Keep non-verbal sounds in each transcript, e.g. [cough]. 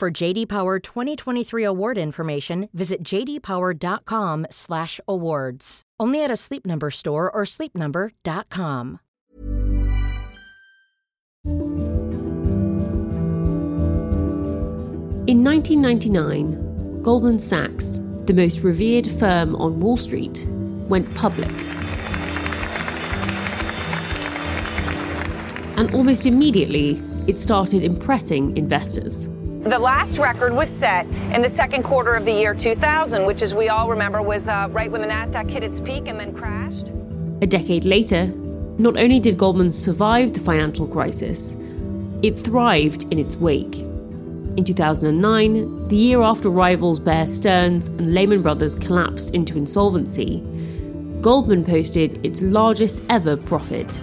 For JD Power 2023 award information, visit jdpower.com/awards. Only at a Sleep Number store or sleepnumber.com. In 1999, Goldman Sachs, the most revered firm on Wall Street, went public. And almost immediately, it started impressing investors. The last record was set in the second quarter of the year 2000, which, as we all remember, was uh, right when the NASDAQ hit its peak and then crashed. A decade later, not only did Goldman survive the financial crisis, it thrived in its wake. In 2009, the year after rivals Bear Stearns and Lehman Brothers collapsed into insolvency, Goldman posted its largest ever profit.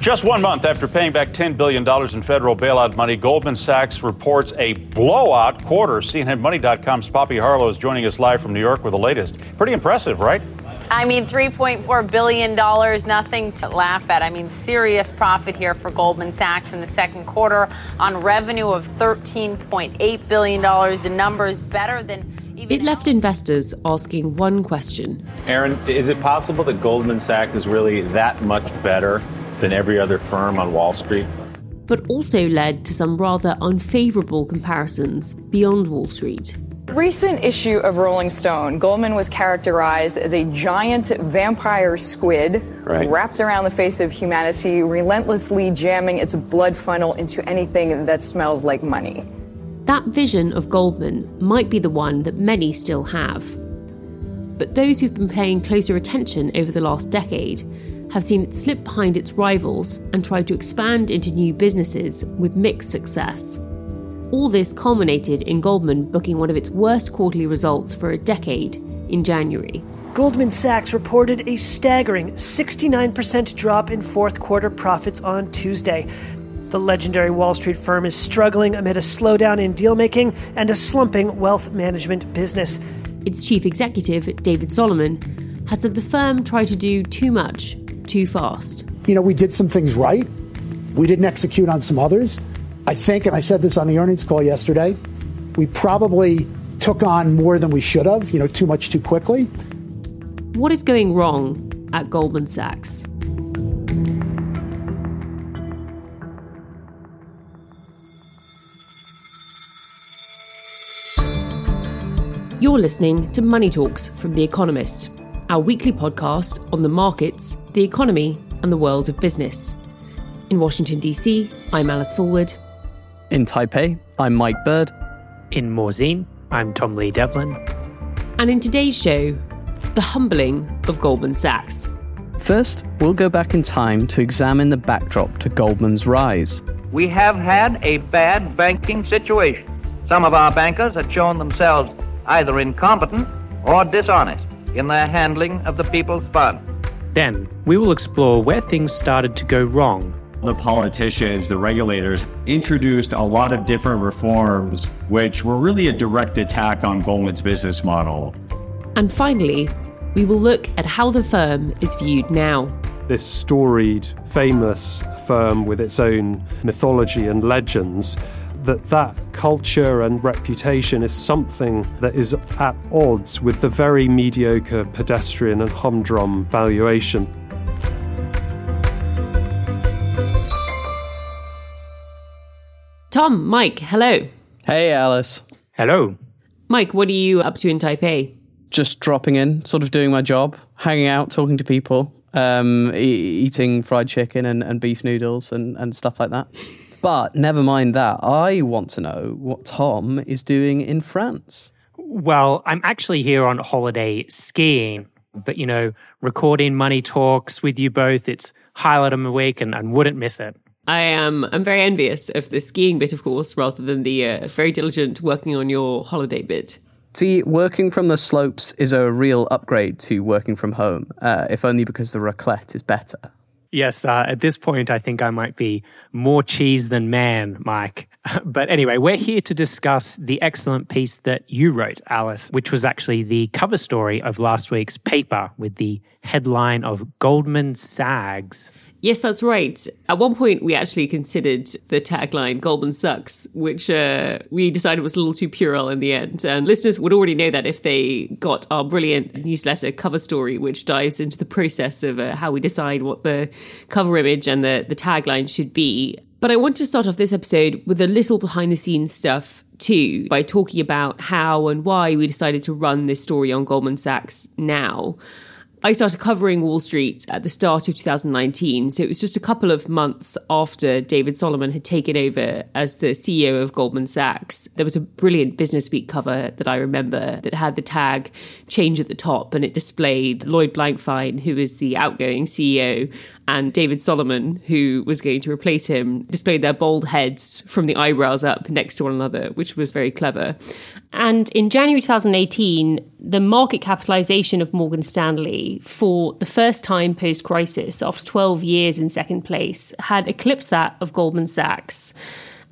Just one month after paying back $10 billion in federal bailout money, Goldman Sachs reports a blowout quarter. CNNMoney.com's Poppy Harlow is joining us live from New York with the latest. Pretty impressive, right? I mean, $3.4 billion, nothing to laugh at. I mean, serious profit here for Goldman Sachs in the second quarter on revenue of $13.8 billion. The numbers better than. Even it left investors asking one question Aaron, is it possible that Goldman Sachs is really that much better than every other firm on Wall Street? But also led to some rather unfavourable comparisons beyond Wall Street. Recent issue of Rolling Stone, Goldman was characterized as a giant vampire squid right. wrapped around the face of humanity, relentlessly jamming its blood funnel into anything that smells like money. That vision of Goldman might be the one that many still have. But those who've been paying closer attention over the last decade have seen it slip behind its rivals and try to expand into new businesses with mixed success. All this culminated in Goldman booking one of its worst quarterly results for a decade in January. Goldman Sachs reported a staggering 69% drop in fourth quarter profits on Tuesday. The legendary Wall Street firm is struggling amid a slowdown in deal making and a slumping wealth management business. Its chief executive, David Solomon, has said the firm tried to do too much, too fast. You know, we did some things right, we didn't execute on some others. I think, and I said this on the earnings call yesterday, we probably took on more than we should have, you know, too much too quickly. What is going wrong at Goldman Sachs? You're listening to Money Talks from The Economist, our weekly podcast on the markets, the economy, and the world of business. In Washington, D.C., I'm Alice Fulwood. In Taipei, I'm Mike Bird. In Morzine, I'm Tom Lee Devlin. And in today's show, the humbling of Goldman Sachs. First, we'll go back in time to examine the backdrop to Goldman's rise. We have had a bad banking situation. Some of our bankers have shown themselves either incompetent or dishonest in their handling of the people's funds. Then, we will explore where things started to go wrong. The politicians, the regulators, introduced a lot of different reforms, which were really a direct attack on Goldman's business model. And finally, we will look at how the firm is viewed now. This storied, famous firm with its own mythology and legends that that culture and reputation is something that is at odds with the very mediocre pedestrian and humdrum valuation. Tom, Mike, hello. Hey, Alice. Hello. Mike, what are you up to in Taipei? Just dropping in, sort of doing my job, hanging out, talking to people, um, e- eating fried chicken and, and beef noodles and, and stuff like that. [laughs] But never mind that. I want to know what Tom is doing in France. Well, I'm actually here on holiday skiing, but you know, recording money talks with you both, it's highlight of my week and, and wouldn't miss it. I am I'm very envious of the skiing bit, of course, rather than the uh, very diligent working on your holiday bit. See, working from the slopes is a real upgrade to working from home, uh, if only because the raclette is better. Yes, uh, at this point, I think I might be more cheese than man, Mike. [laughs] but anyway, we're here to discuss the excellent piece that you wrote, Alice, which was actually the cover story of last week's paper with the headline of Goldman Sags. Yes, that's right. At one point, we actually considered the tagline Goldman sucks, which uh, we decided was a little too puerile in the end. And listeners would already know that if they got our brilliant newsletter cover story, which dives into the process of uh, how we decide what the cover image and the, the tagline should be. But I want to start off this episode with a little behind the scenes stuff too, by talking about how and why we decided to run this story on Goldman Sachs now. I started covering Wall Street at the start of 2019. So it was just a couple of months after David Solomon had taken over as the CEO of Goldman Sachs. There was a brilliant Business Week cover that I remember that had the tag change at the top and it displayed Lloyd Blankfein, who is the outgoing CEO, and David Solomon, who was going to replace him, displayed their bald heads from the eyebrows up next to one another, which was very clever. And in January 2018, the market capitalization of Morgan Stanley, for the first time post crisis, after 12 years in second place, had eclipsed that of Goldman Sachs.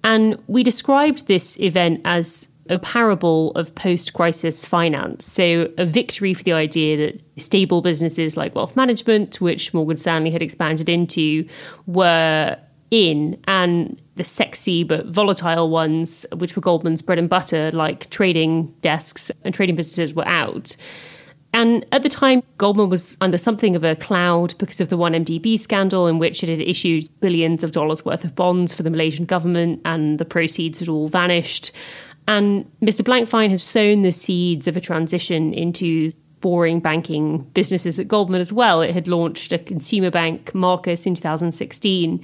And we described this event as a parable of post crisis finance. So, a victory for the idea that stable businesses like wealth management, which Morgan Stanley had expanded into, were in, and the sexy but volatile ones, which were Goldman's bread and butter, like trading desks and trading businesses, were out. And at the time, Goldman was under something of a cloud because of the 1MDB scandal, in which it had issued billions of dollars worth of bonds for the Malaysian government, and the proceeds had all vanished. And Mr. Blankfein has sown the seeds of a transition into boring banking businesses at Goldman as well. It had launched a consumer bank, Marcus, in 2016.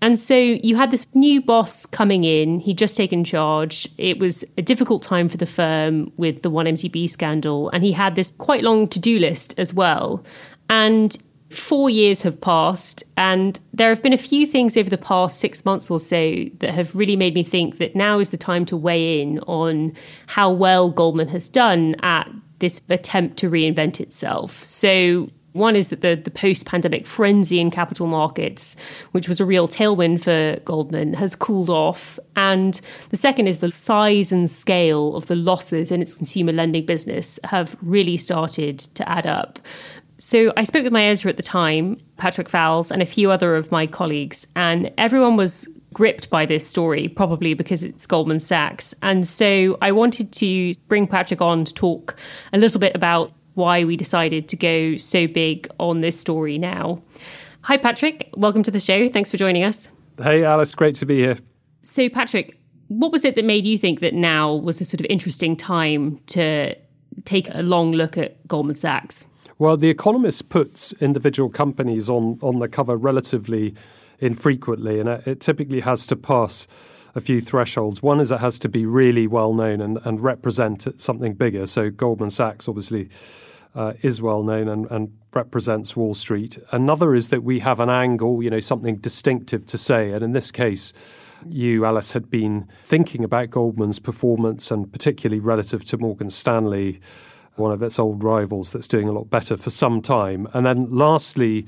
And so you had this new boss coming in. He'd just taken charge. It was a difficult time for the firm with the 1MDB scandal. And he had this quite long to do list as well. And Four years have passed, and there have been a few things over the past six months or so that have really made me think that now is the time to weigh in on how well Goldman has done at this attempt to reinvent itself. So, one is that the, the post pandemic frenzy in capital markets, which was a real tailwind for Goldman, has cooled off. And the second is the size and scale of the losses in its consumer lending business have really started to add up. So I spoke with my editor at the time, Patrick Foulis, and a few other of my colleagues, and everyone was gripped by this story, probably because it's Goldman Sachs. And so I wanted to bring Patrick on to talk a little bit about why we decided to go so big on this story now. Hi, Patrick. Welcome to the show. Thanks for joining us. Hey, Alice. Great to be here. So, Patrick, what was it that made you think that now was a sort of interesting time to take a long look at Goldman Sachs? Well, The Economist puts individual companies on, on the cover relatively infrequently, and it typically has to pass a few thresholds. One is it has to be really well known and, and represent something bigger. So Goldman Sachs obviously uh, is well known and, and represents Wall Street. Another is that we have an angle, you know, something distinctive to say. And in this case, you, Alice, had been thinking about Goldman's performance and particularly relative to Morgan Stanley one of its old rivals that's doing a lot better for some time. And then lastly,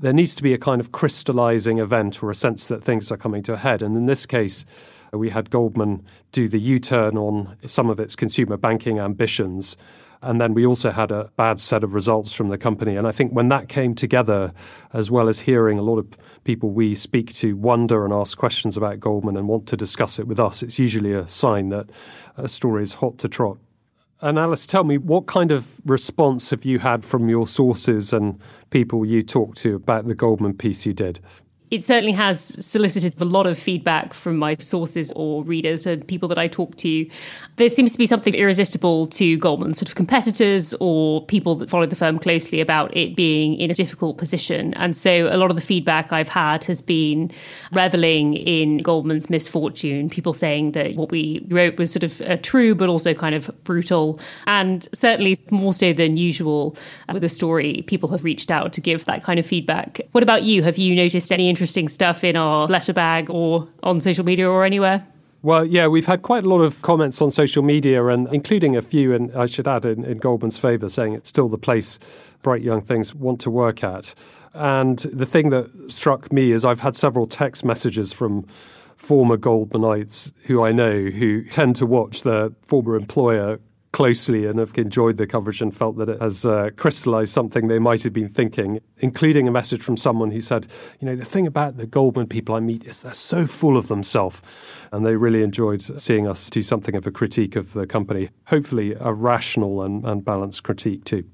there needs to be a kind of crystallizing event or a sense that things are coming to a head. And in this case, we had Goldman do the U turn on some of its consumer banking ambitions. And then we also had a bad set of results from the company. And I think when that came together, as well as hearing a lot of people we speak to wonder and ask questions about Goldman and want to discuss it with us, it's usually a sign that a story is hot to trot. And Alice, tell me, what kind of response have you had from your sources and people you talked to about the Goldman piece you did? It certainly has solicited a lot of feedback from my sources or readers and people that I talk to. There seems to be something irresistible to Goldman, sort of competitors or people that follow the firm closely about it being in a difficult position. And so a lot of the feedback I've had has been reveling in Goldman's misfortune, people saying that what we wrote was sort of uh, true, but also kind of brutal. And certainly more so than usual with the story, people have reached out to give that kind of feedback. What about you? Have you noticed any interesting stuff in our letter bag or on social media or anywhere? Well, yeah, we've had quite a lot of comments on social media, and including a few, and I should add, in, in Goldman's favour, saying it's still the place bright young things want to work at. And the thing that struck me is I've had several text messages from former Goldmanites who I know who tend to watch their former employer closely and have enjoyed the coverage and felt that it has uh, crystallized something they might have been thinking, including a message from someone who said, You know, the thing about the Goldman people I meet is they're so full of themselves. And they really enjoyed seeing us do something of a critique of the company, hopefully a rational and, and balanced critique too.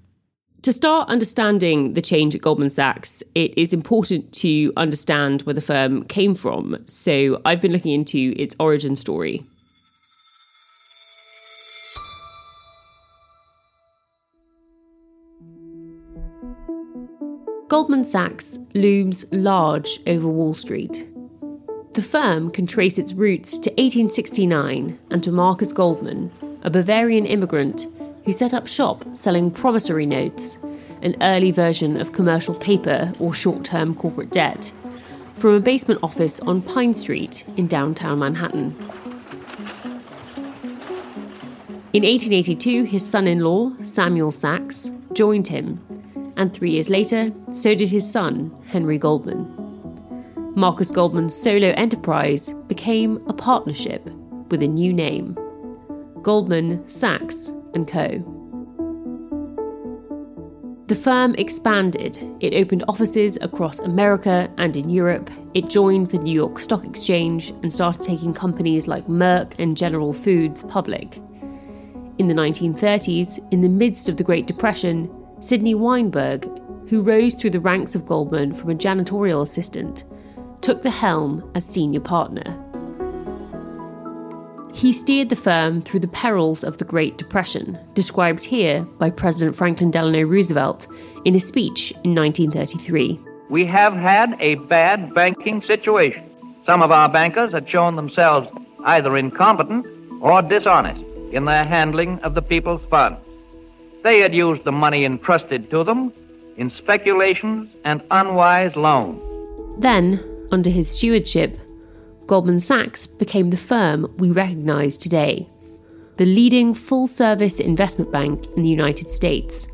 To start understanding the change at Goldman Sachs, it is important to understand where the firm came from. So I've been looking into its origin story. Goldman Sachs looms large over Wall Street. The firm can trace its roots to 1869 and to Marcus Goldman, a Bavarian immigrant who set up shop selling promissory notes, an early version of commercial paper or short term corporate debt, from a basement office on Pine Street in downtown Manhattan. In 1882, his son in law, Samuel Sachs, joined him and three years later, so did his son, Henry Goldman. Marcus Goldman's solo enterprise became a partnership with a new name Goldman, Sachs and Co. The firm expanded. It opened offices across America and in Europe. It joined the New York Stock Exchange and started taking companies like Merck and General Foods public. In the 1930s, in the midst of the Great Depression, Sidney Weinberg, who rose through the ranks of Goldman from a janitorial assistant, took the helm as senior partner. He steered the firm through the perils of the Great Depression, described here by President Franklin Delano Roosevelt in a speech in 1933. We have had a bad banking situation. Some of our bankers had shown themselves either incompetent or dishonest in their handling of the people's funds. They had used the money entrusted to them in speculations and unwise loans. Then, under his stewardship, Goldman Sachs became the firm we recognise today, the leading full service investment bank in the United States.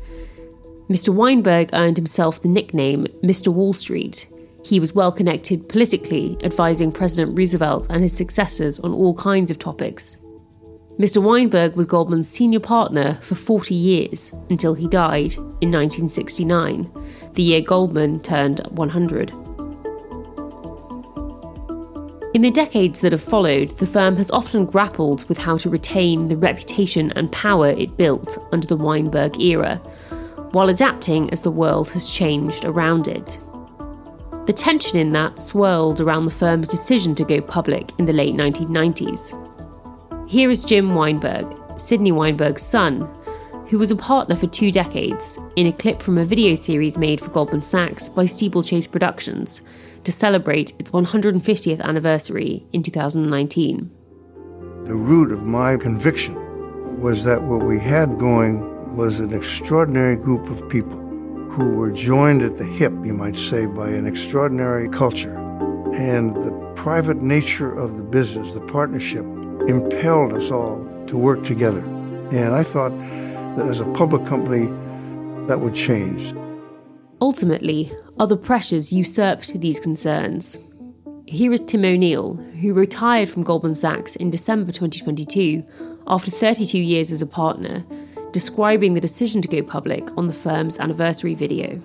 Mr. Weinberg earned himself the nickname Mr. Wall Street. He was well connected politically, advising President Roosevelt and his successors on all kinds of topics, Mr. Weinberg was Goldman's senior partner for 40 years until he died in 1969, the year Goldman turned 100. In the decades that have followed, the firm has often grappled with how to retain the reputation and power it built under the Weinberg era, while adapting as the world has changed around it. The tension in that swirled around the firm's decision to go public in the late 1990s. Here is Jim Weinberg, Sidney Weinberg's son, who was a partner for two decades, in a clip from a video series made for Goldman Sachs by Steeplechase Productions to celebrate its 150th anniversary in 2019. The root of my conviction was that what we had going was an extraordinary group of people who were joined at the hip, you might say, by an extraordinary culture. And the private nature of the business, the partnership, impelled us all to work together. And I thought that as a public company, that would change. Ultimately, other pressures usurped these concerns. Here is Tim O'Neill, who retired from Goldman Sachs in December 2022 after 32 years as a partner, describing the decision to go public on the firm's anniversary video.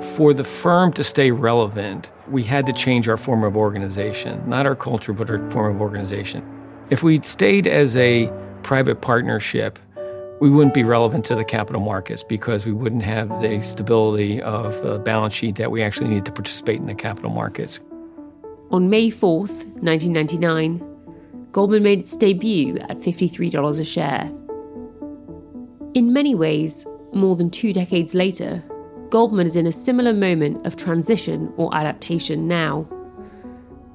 For the firm to stay relevant, we had to change our form of organization, not our culture, but our form of organization. If we'd stayed as a private partnership, we wouldn't be relevant to the capital markets because we wouldn't have the stability of a balance sheet that we actually need to participate in the capital markets. On May 4th, 1999, Goldman made its debut at $53 a share. In many ways, more than two decades later, Goldman is in a similar moment of transition or adaptation now.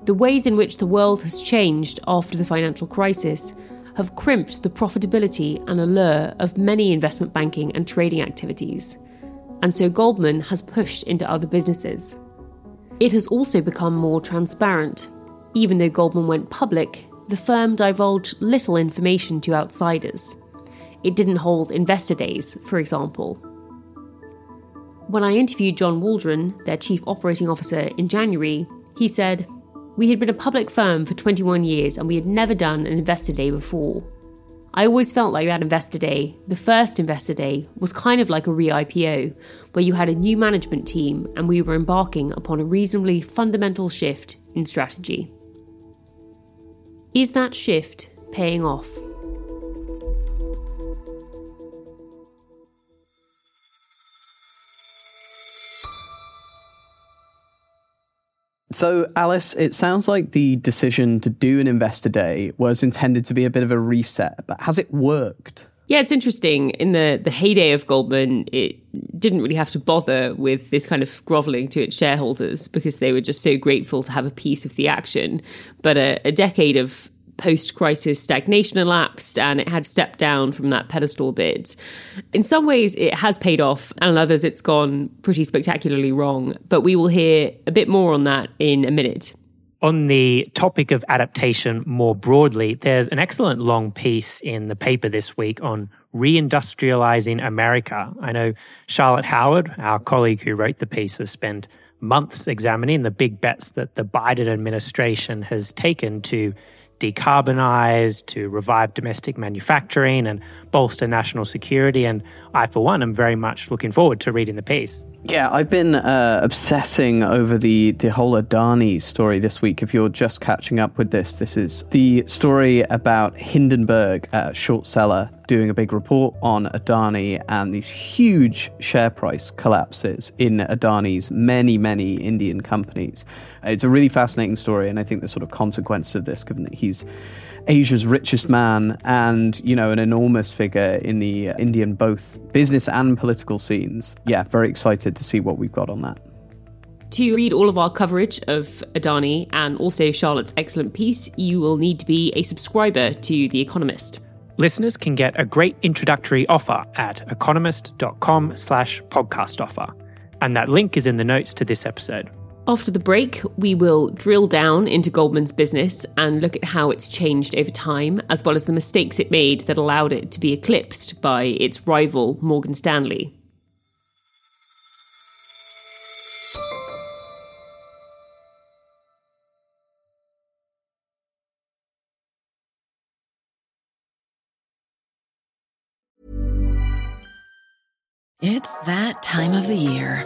The ways in which the world has changed after the financial crisis have crimped the profitability and allure of many investment banking and trading activities, and so Goldman has pushed into other businesses. It has also become more transparent. Even though Goldman went public, the firm divulged little information to outsiders. It didn't hold investor days, for example. When I interviewed John Waldron, their chief operating officer, in January, he said, We had been a public firm for 21 years and we had never done an investor day before. I always felt like that investor day, the first investor day, was kind of like a re IPO, where you had a new management team and we were embarking upon a reasonably fundamental shift in strategy. Is that shift paying off? So, Alice, it sounds like the decision to do an investor day was intended to be a bit of a reset, but has it worked? Yeah, it's interesting. In the, the heyday of Goldman, it didn't really have to bother with this kind of groveling to its shareholders because they were just so grateful to have a piece of the action. But a, a decade of post crisis stagnation elapsed and it had stepped down from that pedestal a bit. In some ways, it has paid off, and in others, it's gone pretty spectacularly wrong. But we will hear a bit more on that in a minute. On the topic of adaptation more broadly, there's an excellent long piece in the paper this week on reindustrializing America. I know Charlotte Howard, our colleague who wrote the piece, has spent months examining the big bets that the Biden administration has taken to decarbonize, to revive domestic manufacturing and bolster national security. And I, for one, am very much looking forward to reading the piece. Yeah, I've been uh, obsessing over the, the whole Adani story this week. If you're just catching up with this, this is the story about Hindenburg, uh, short seller, doing a big report on Adani and these huge share price collapses in Adani's many, many Indian companies. It's a really fascinating story, and I think the sort of consequences of this, given that he's Asia's richest man and, you know, an enormous figure in the uh, Indian both business and political scenes. Yeah, very excited to see what we've got on that. To read all of our coverage of Adani and also Charlotte's excellent piece, you will need to be a subscriber to The Economist. Listeners can get a great introductory offer at economist.com slash podcast offer. And that link is in the notes to this episode. After the break, we will drill down into Goldman's business and look at how it's changed over time, as well as the mistakes it made that allowed it to be eclipsed by its rival, Morgan Stanley. It's that time of the year.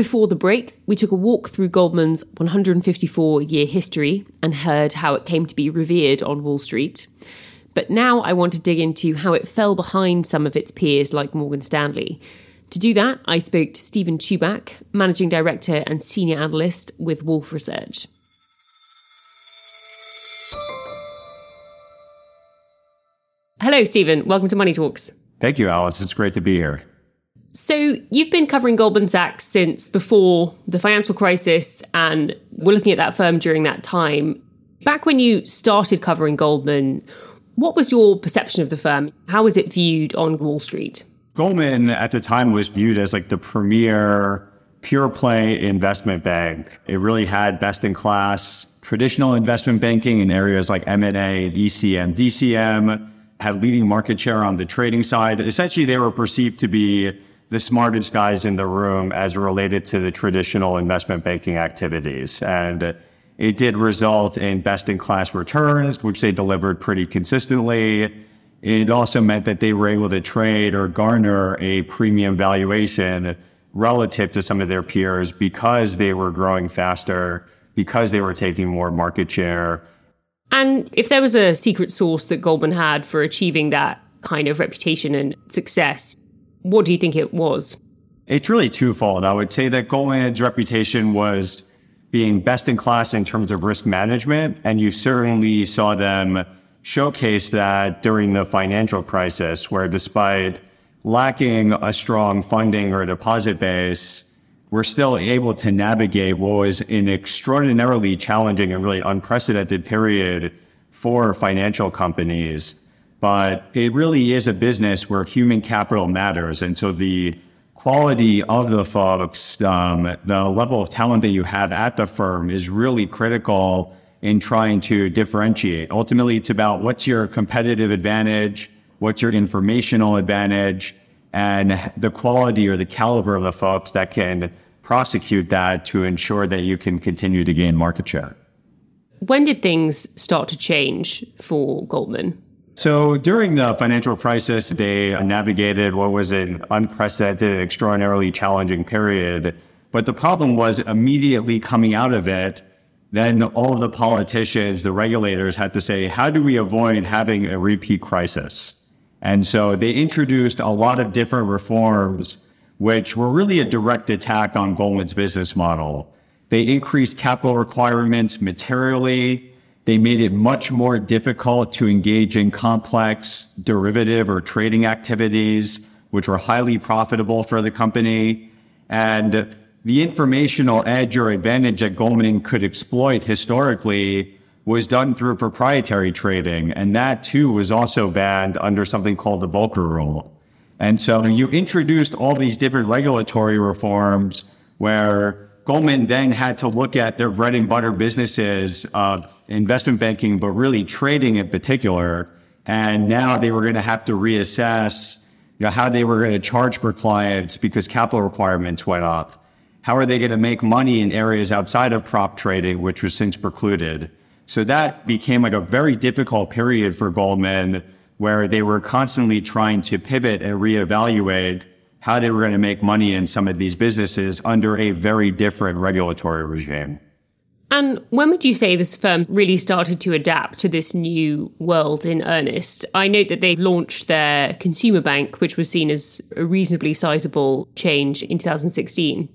Before the break, we took a walk through Goldman's 154 year history and heard how it came to be revered on Wall Street. But now I want to dig into how it fell behind some of its peers like Morgan Stanley. To do that, I spoke to Steven Chubak, Managing Director and Senior Analyst with Wolfe Research. Hello, Steven. Welcome to Money Talks. Thank you, Alice. It's great to be here. So, you've been covering Goldman Sachs since before the financial crisis, and we're looking at that firm during that time. Back when you started covering Goldman, what was your perception of the firm? How was it viewed on Wall Street? Goldman at the time was viewed as like the premier pure play investment bank. It really had best in class traditional investment banking in areas like M&A, ECM, DCM, had leading market share on the trading side. Essentially, they were perceived to be the smartest guys in the room as related to the traditional investment banking activities. And it did result in best in class returns, which they delivered pretty consistently. It also meant that they were able to trade or garner a premium valuation relative to some of their peers because they were growing faster, because they were taking more market share. And if there was a secret sauce that Goldman had for achieving that kind of reputation and success, what do you think it was? It's really twofold. I would say that Goldman's reputation was being best in class in terms of risk management, and you certainly saw them showcase that during the financial crisis, where despite lacking a strong funding or deposit base, we're still able to navigate what was an extraordinarily challenging and really unprecedented period for financial companies. But it really is a business where human capital matters. And so the quality of the folks, um, the level of talent that you have at the firm is really critical in trying to differentiate. Ultimately, it's about what's your competitive advantage, what's your informational advantage, and the quality or the caliber of the folks that can prosecute that to ensure that you can continue to gain market share. When did things start to change for Goldman? So during the financial crisis, they navigated what was an unprecedented, extraordinarily challenging period. But the problem was immediately coming out of it, then all of the politicians, the regulators had to say, how do we avoid having a repeat crisis? And so they introduced a lot of different reforms, which were really a direct attack on Goldman's business model. They increased capital requirements materially. They made it much more difficult to engage in complex derivative or trading activities, which were highly profitable for the company. And the informational edge or advantage that Goldman could exploit historically was done through proprietary trading. And that too was also banned under something called the Volcker Rule. And so you introduced all these different regulatory reforms where Goldman then had to look at their bread and butter businesses of investment banking, but really trading in particular. And now they were going to have to reassess you know, how they were going to charge for clients because capital requirements went up. How are they going to make money in areas outside of prop trading, which was since precluded? So that became like a very difficult period for Goldman where they were constantly trying to pivot and reevaluate how they were going to make money in some of these businesses under a very different regulatory regime. And when would you say this firm really started to adapt to this new world in earnest? I note that they launched their consumer bank, which was seen as a reasonably sizable change in 2016.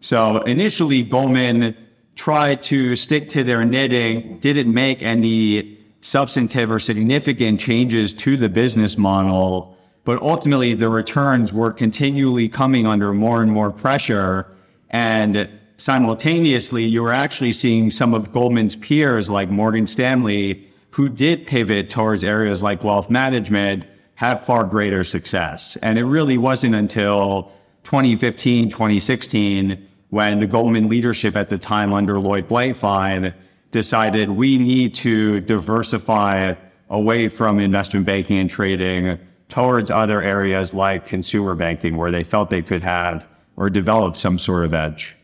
So initially, Goldman tried to stick to their knitting, didn't make any substantive or significant changes to the business model, but ultimately the returns were continually coming under more and more pressure. And simultaneously, you were actually seeing some of Goldman's peers like Morgan Stanley, who did pivot towards areas like wealth management, have far greater success. And it really wasn't until 2015, 2016 when the Goldman leadership at the time under Lloyd Blankfein decided we need to diversify away from investment banking and trading towards other areas like consumer banking where they felt they could have or develop some sort of edge.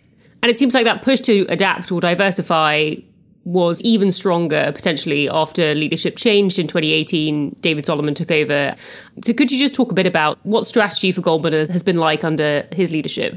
And it seems like that push to adapt or diversify was even stronger potentially after leadership changed in 2018. David Solomon took over. So, could you just talk a bit about what strategy for Goldman has been like under his leadership?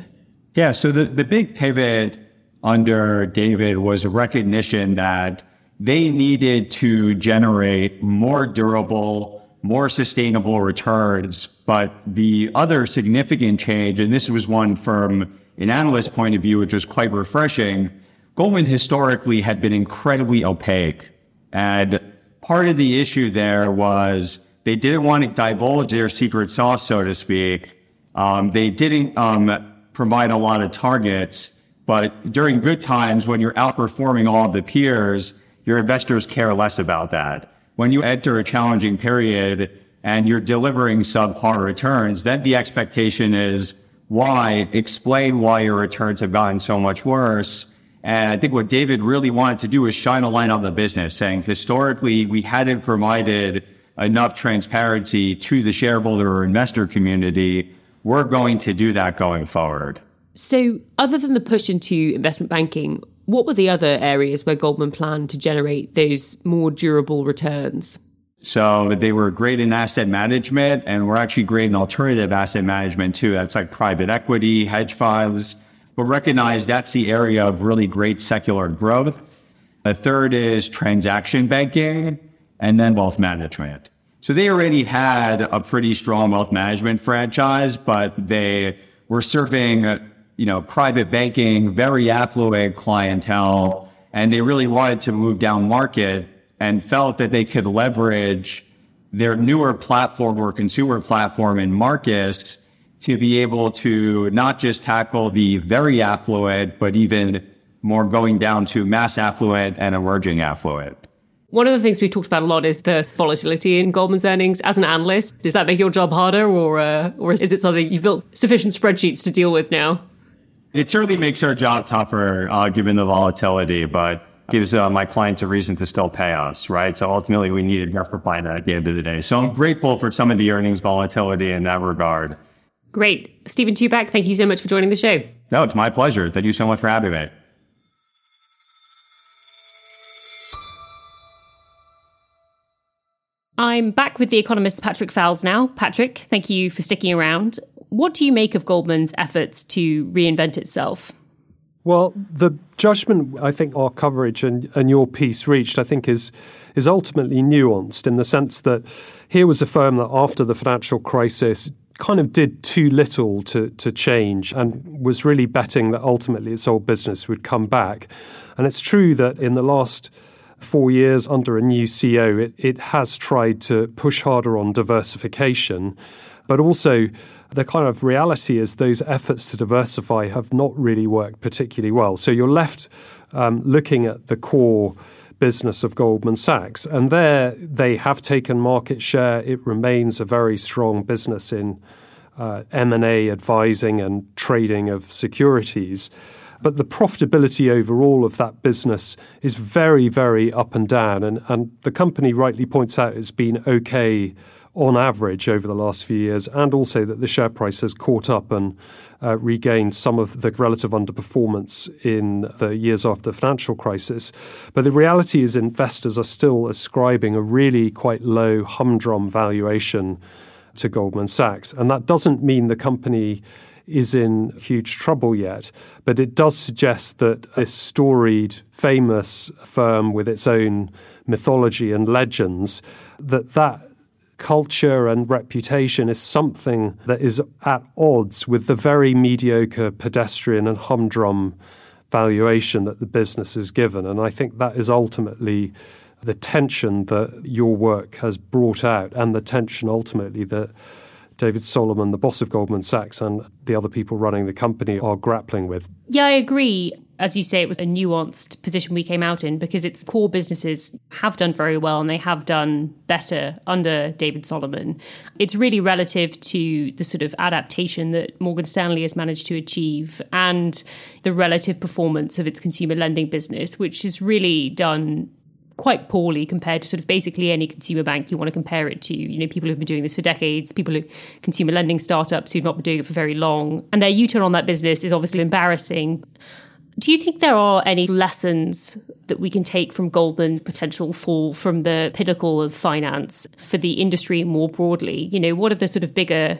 Yeah. So the, the big pivot under David was a recognition that they needed to generate more durable, more sustainable returns. But the other significant change, and this was one from an analyst point of view, which was quite refreshing, Goldman historically had been incredibly opaque. And part of the issue there was they didn't want to divulge their secret sauce, so to speak. Um, they didn't um, provide a lot of targets. But during good times, when you're outperforming all of the peers, your investors care less about that. When you enter a challenging period and you're delivering subpar returns, then the expectation is why? Explain why your returns have gotten so much worse. And I think what David really wanted to do is shine a light on the business, saying historically we hadn't provided enough transparency to the shareholder or investor community we're going to do that going forward. So, other than the push into investment banking, what were the other areas where Goldman planned to generate those more durable returns? So, they were great in asset management, and we're actually great in alternative asset management too. That's like private equity, hedge funds, but recognize that's the area of really great secular growth. The third is transaction banking and then wealth management. So they already had a pretty strong wealth management franchise, but they were serving, you know, private banking, very affluent clientele, and they really wanted to move down market and felt that they could leverage their newer platform or consumer platform in Marcus to be able to not just tackle the very affluent, but even more going down to mass affluent and emerging affluent. One of the things we've talked about a lot is the volatility in Goldman's earnings. As an analyst, does that make your job harder, or uh, or is it something you've built sufficient spreadsheets to deal with now? It certainly makes our job tougher, uh, given the volatility, but gives uh, my clients a reason to still pay us, right? So ultimately, we need needed Replicline at the end of the day. So I'm grateful for some of the earnings volatility in that regard. Great. Steven Chubak, thank you so much for joining the show. No, it's my pleasure. Thank you so much for having me. I'm back with the economist Patrick Foulis now. Patrick, thank you for sticking around. What do you make of Goldman's efforts to reinvent itself? Well, the judgment I think our coverage and, and your piece reached, I think, is is ultimately nuanced in the sense that here was a firm that after the financial crisis kind of did too little to, to change and was really betting that ultimately its old business would come back. And it's true that in the last four years under a new CEO, it, it has tried to push harder on diversification, but also the kind of reality is those efforts to diversify have not really worked particularly well. So you're left um, looking at the core business of Goldman Sachs, and there they have taken market share. It remains a very strong business in uh, M&A advising and trading of securities. But the profitability overall of that business is very, very up and down. And, and the company rightly points out it's been okay on average over the last few years, and also that the share price has caught up and uh, regained some of the relative underperformance in the years after the financial crisis. But the reality is, investors are still ascribing a really quite low humdrum valuation to Goldman Sachs. And that doesn't mean the company is in huge trouble yet, but it does suggest that this storied, famous firm with its own mythology and legends, that that culture and reputation is something that is at odds with the very mediocre pedestrian and humdrum valuation that the business is given. And I think that is ultimately the tension that your work has brought out and the tension ultimately that David Solomon, the boss of Goldman Sachs, and the other people running the company are grappling with. Yeah, I agree. As you say, it was a nuanced position we came out in because its core businesses have done very well and they have done better under David Solomon. It's really relative to the sort of adaptation that Morgan Stanley has managed to achieve and the relative performance of its consumer lending business, which is really done quite poorly compared to sort of basically any consumer bank you want to compare it to. You know, people who've been doing this for decades, people who consumer lending startups who've not been doing it for very long. And their U-turn on that business is obviously embarrassing. Do you think there are any lessons that we can take from Goldman's potential fall from the pinnacle of finance for the industry more broadly? You know, what are the sort of bigger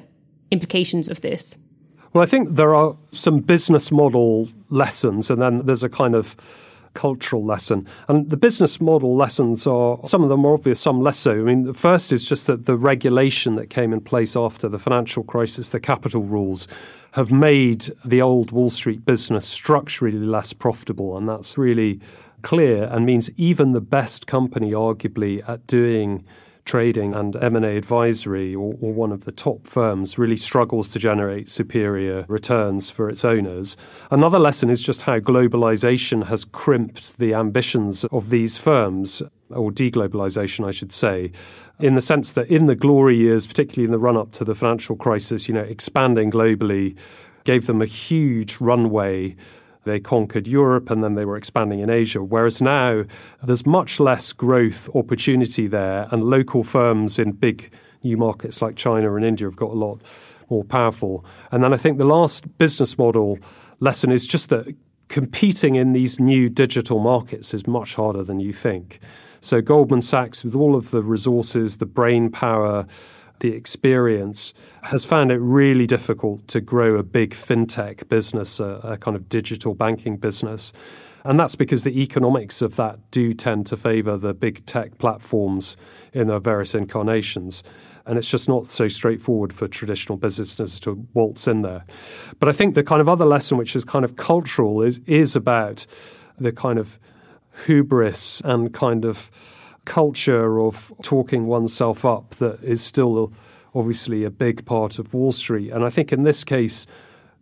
implications of this? Well, I think there are some business model lessons, and then there's a kind of cultural lesson. And the business model lessons are some of them are obvious, some less so. I mean, the first is just that the regulation that came in place after the financial crisis, the capital rules, have made the old Wall Street business structurally less profitable. And that's really clear and means even the best company, arguably, at doing trading and M&A advisory or, or, one of the top firms really struggles to generate superior returns for its owners. Another lesson is just how globalization has crimped the ambitions of these firms or deglobalization, I should say, in the sense that in the glory years, particularly in the run up to the financial crisis, you know, expanding globally gave them a huge runway they conquered Europe and then they were expanding in Asia. Whereas now there's much less growth opportunity there, and local firms in big new markets like China and India have got a lot more powerful. And then I think the last business model lesson is just that competing in these new digital markets is much harder than you think. So Goldman Sachs, with all of the resources, the brain power, the experience has found it really difficult to grow a big fintech business, a, a kind of digital banking business. And that's because the economics of that do tend to favor the big tech platforms in their various incarnations. And it's just not so straightforward for traditional businesses to waltz in there. But I think the kind of other lesson, which is kind of cultural, is, is about the kind of hubris and kind of culture of talking oneself up that is still obviously a big part of Wall Street. And I think in this case,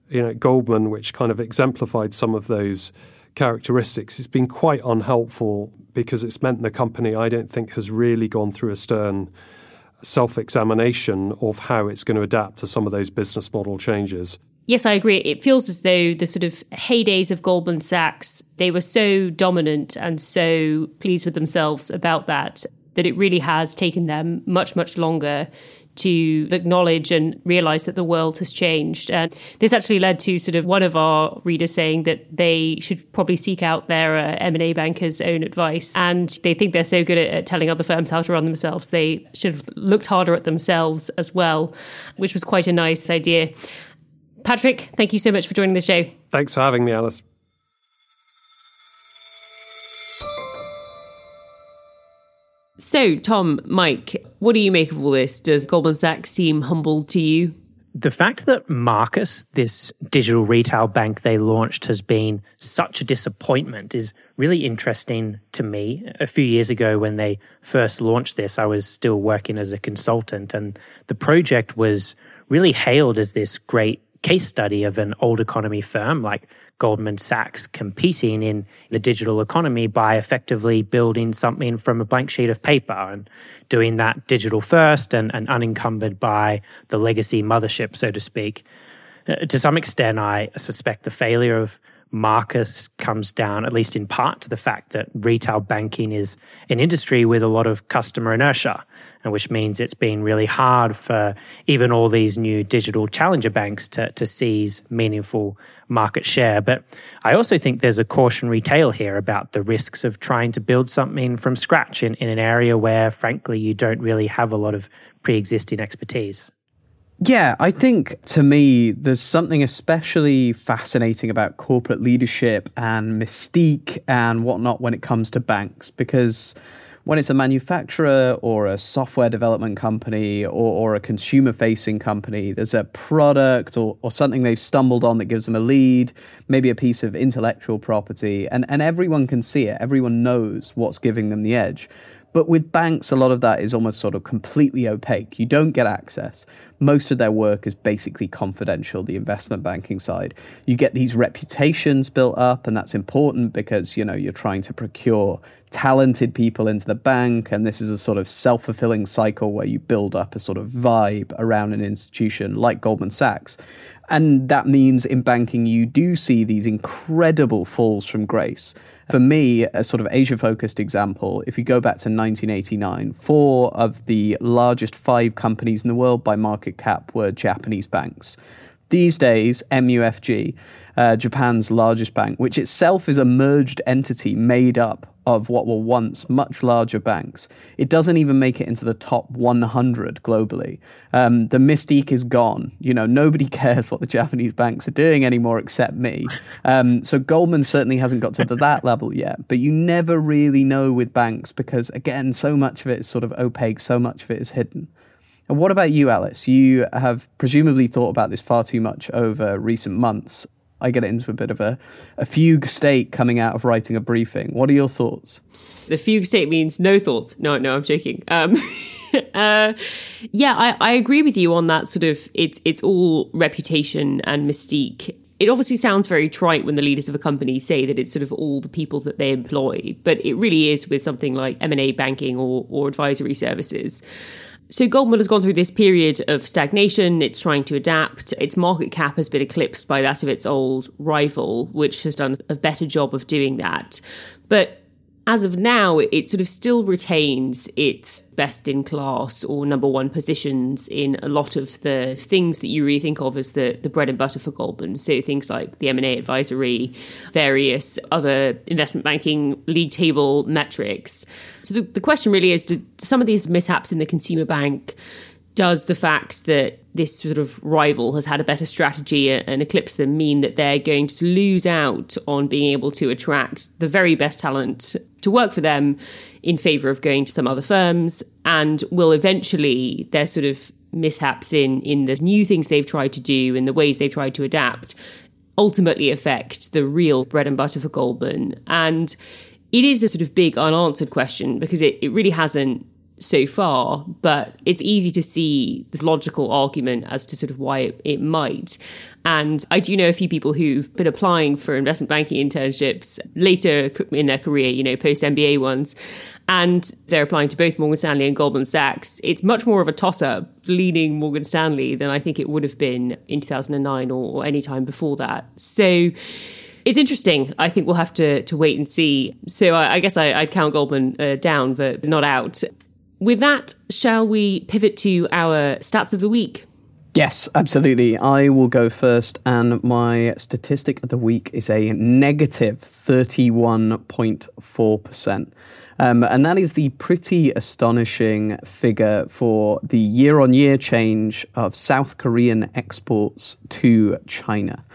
you know, Goldman, which kind of exemplified some of those characteristics, it's been quite unhelpful because it's meant the company, I don't think, has really gone through a stern self examination of how it's going to adapt to some of those business model changes. Yes, I agree. It feels as though the sort of heydays of Goldman Sachs, they were so dominant and so pleased with themselves about that, that it really has taken them much, much longer to acknowledge and realize that the world has changed. And this actually led to sort of one of our readers saying that they should probably seek out their uh, M&A banker's own advice. And they think they're so good at, at telling other firms how to run themselves. They should have looked harder at themselves as well, which was quite a nice idea. Patrick, thank you so much for joining the show. Thanks for having me, Alice. So, Tom, Mike, what do you make of all this? Does Goldman Sachs seem humble to you? The fact that Marcus, this digital retail bank they launched, has been such a disappointment is really interesting to me. A few years ago, when they first launched this, I was still working as a consultant, and the project was really hailed as this great case study of an old economy firm like Goldman Sachs competing in the digital economy by effectively building something from a blank sheet of paper and doing that digital first and, and unencumbered by the legacy mothership, so to speak. Uh, to some extent, I suspect the failure of Marcus comes down, at least in part, to the fact that retail banking is an industry with a lot of customer inertia, and which means it's been really hard for even all these new digital challenger banks to, to seize meaningful market share. But I also think there's a cautionary tale here about the risks of trying to build something from scratch in, in an area where, frankly, you don't really have a lot of pre existing expertise. Yeah, I think to me, there's something especially fascinating about corporate leadership and mystique and whatnot when it comes to banks, because when it's a manufacturer or a software development company or, or a consumer facing company, there's a product or, or something they've stumbled on that gives them a lead, maybe a piece of intellectual property, and, and everyone can see it. Everyone knows what's giving them the edge. But with banks, a lot of that is almost sort of completely opaque. You don't get access. Most of their work is basically confidential, the investment banking side. You get these reputations built up, and that's important because, you know, you're trying to procure talented people into the bank. And this is a sort of self fulfilling cycle where you build up a sort of vibe around an institution like Goldman Sachs. And that means in banking, you do see these incredible falls from grace. For me, a sort of Asia focused example, if you go back to 1989, four of the largest five companies in the world by market cap were Japanese banks. These days, MUFG, uh, Japan's largest bank, which itself is a merged entity made up of what were once much larger banks. It doesn't even make it into the top 100 globally. Um, the mystique is gone. You know, nobody [laughs] cares what the Japanese banks are doing anymore except me. Um, so Goldman certainly hasn't got to that level yet. But you never really know with banks because, again, so much of it is sort of opaque, so much of it is hidden. And what about you, Alice? You have presumably thought about this far too much over recent months. I get it into a bit of a, a fugue state coming out of writing a briefing. What are your thoughts? The fugue state means no thoughts. No, no, I'm joking. Um, [laughs] uh, yeah, I, I agree with you on that sort of it's it's all reputation and mystique. It obviously sounds very trite when the leaders of a company say that it's sort of all the people that they employ, but it really is with something like M&A banking or, or advisory services. So Goldman has gone through this period of stagnation. It's trying to adapt. Its market cap has been eclipsed by that of its old rival, which has done a better job of doing that. But as of now, it sort of still retains its best in class or number one positions in a lot of the things that you really think of as the, the bread and butter for Goldman. So things like the M&A advisory, various other investment banking league table metrics. So the, the question really is, do some of these mishaps in the consumer bank does the fact that this sort of rival has had a better strategy and eclipsed them mean that they're going to lose out on being able to attract the very best talent to work for them in favor of going to some other firms and will eventually their sort of mishaps in in the new things they've tried to do and the ways they've tried to adapt ultimately affect the real bread and butter for Goldman. And it is a sort of big unanswered question because it, it really hasn't so far, but it's easy to see this logical argument as to sort of why it, it, might. And I do know a few people who've been applying for investment banking internships later in their career, you know, post MBA ones, and they're applying to both Morgan Stanley and Goldman Sachs. It's much more of a toss up leaning Morgan Stanley than I think it would have been in 2009 or, or any time before that. So, it's interesting. I think we'll have to to wait and see. So I, I guess I, would count Goldman uh, down, but not out. With that, shall we pivot to our stats of the week? Yes, absolutely. I will go first, and my statistic of the week is a negative 31.4%. Um, and that is the pretty astonishing figure for the year on year change of South Korean exports to China.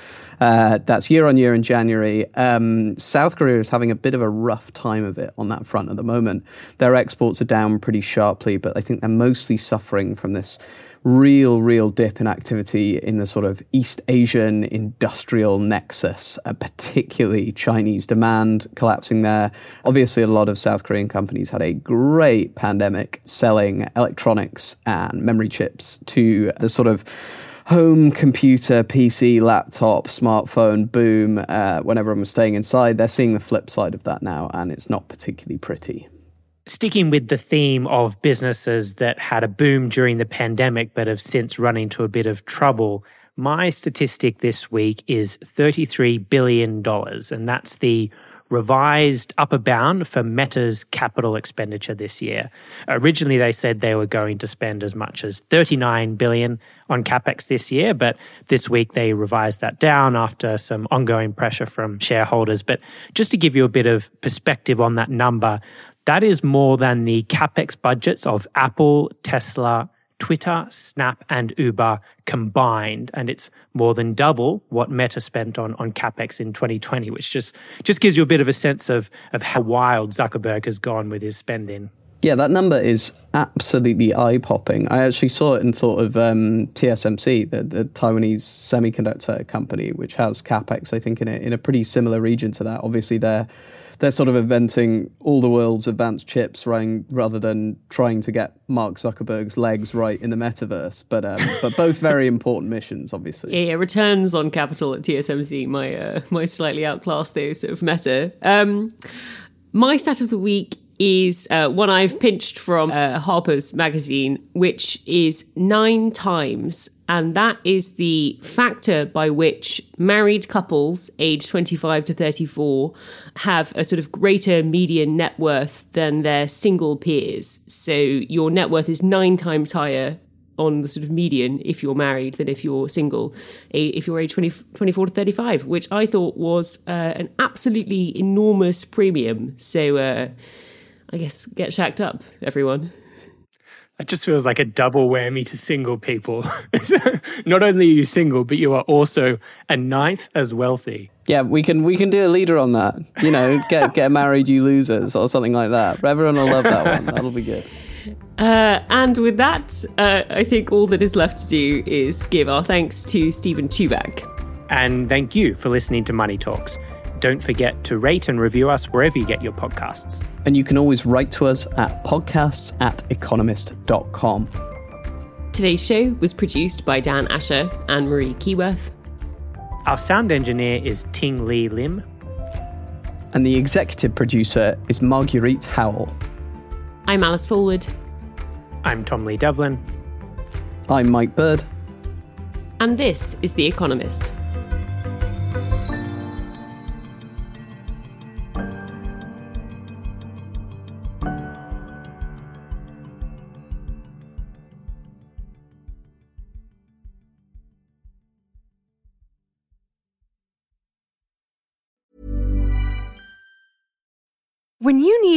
Uh, that's year on year in January. Um, South Korea is having a bit of a rough time of it on that front at the moment. Their exports are down pretty sharply, but I think they're mostly suffering from this real, real dip in activity in the sort of East Asian industrial nexus, uh, particularly Chinese demand collapsing there. Obviously, a lot of South Korean companies had a great pandemic selling electronics and memory chips to the sort of home computer, PC, laptop, smartphone boom uh, when everyone was staying inside. They're seeing the flip side of that now, and it's not particularly pretty. Sticking with the theme of businesses that had a boom during the pandemic but have since run into a bit of trouble, my statistic this week is $33 billion, and that's the revised upper bound for Meta's capital expenditure this year. Originally they said they were going to spend as much as 39 billion on capex this year, but this week they revised that down after some ongoing pressure from shareholders. But just to give you a bit of perspective on that number, that is more than the capex budgets of Apple, Tesla, Twitter, Snap, and Uber combined, and it's more than double what Meta spent on on capex in 2020, which just just gives you a bit of a sense of of how wild Zuckerberg has gone with his spending. Yeah, that number is absolutely eye popping. I actually saw it and thought of um, TSMC, the, the, Taiwanese semiconductor company, which has capex, I think, in a, in a pretty similar region to that. Obviously, they're they're sort of inventing all the world's advanced chips rather than trying to get Mark Zuckerberg's legs right in the metaverse. But um, but both very important missions, obviously. Yeah, yeah, returns on capital at TSMC my uh, might slightly outclass those of Meta. Um, my stat of the week is uh, one I've pinched from uh, Harper's magazine, which is nine times and that is the factor by which married couples aged 25 to 34 have a sort of greater median net worth than their single peers. So your net worth is nine times higher on the sort of median if you're married than if you're single, if you're age 20, 24 to 35, which I thought was uh, an absolutely enormous premium. So uh, I guess get shacked up, everyone. It just feels like a double whammy to single people. [laughs] Not only are you single, but you are also a ninth as wealthy. Yeah, we can we can do a leader on that. You know, [laughs] get get married, you losers, or something like that. Everyone will love that one. That'll be good. Uh, and with that, uh, I think all that is left to do is give our thanks to Steven Chubak. And thank you for listening to Money Talks. Don't forget to rate and review us wherever you get your podcasts. And you can always write to us at podcasts at economist.com. Today's show was produced by Dan Asher and Marie Keyworth. Our sound engineer is Ting Lee Lim. And the executive producer is Marguerite Howell. I'm Alice Fulwood. I'm Tom Lee Devlin. I'm Mike Bird. And this is The Economist.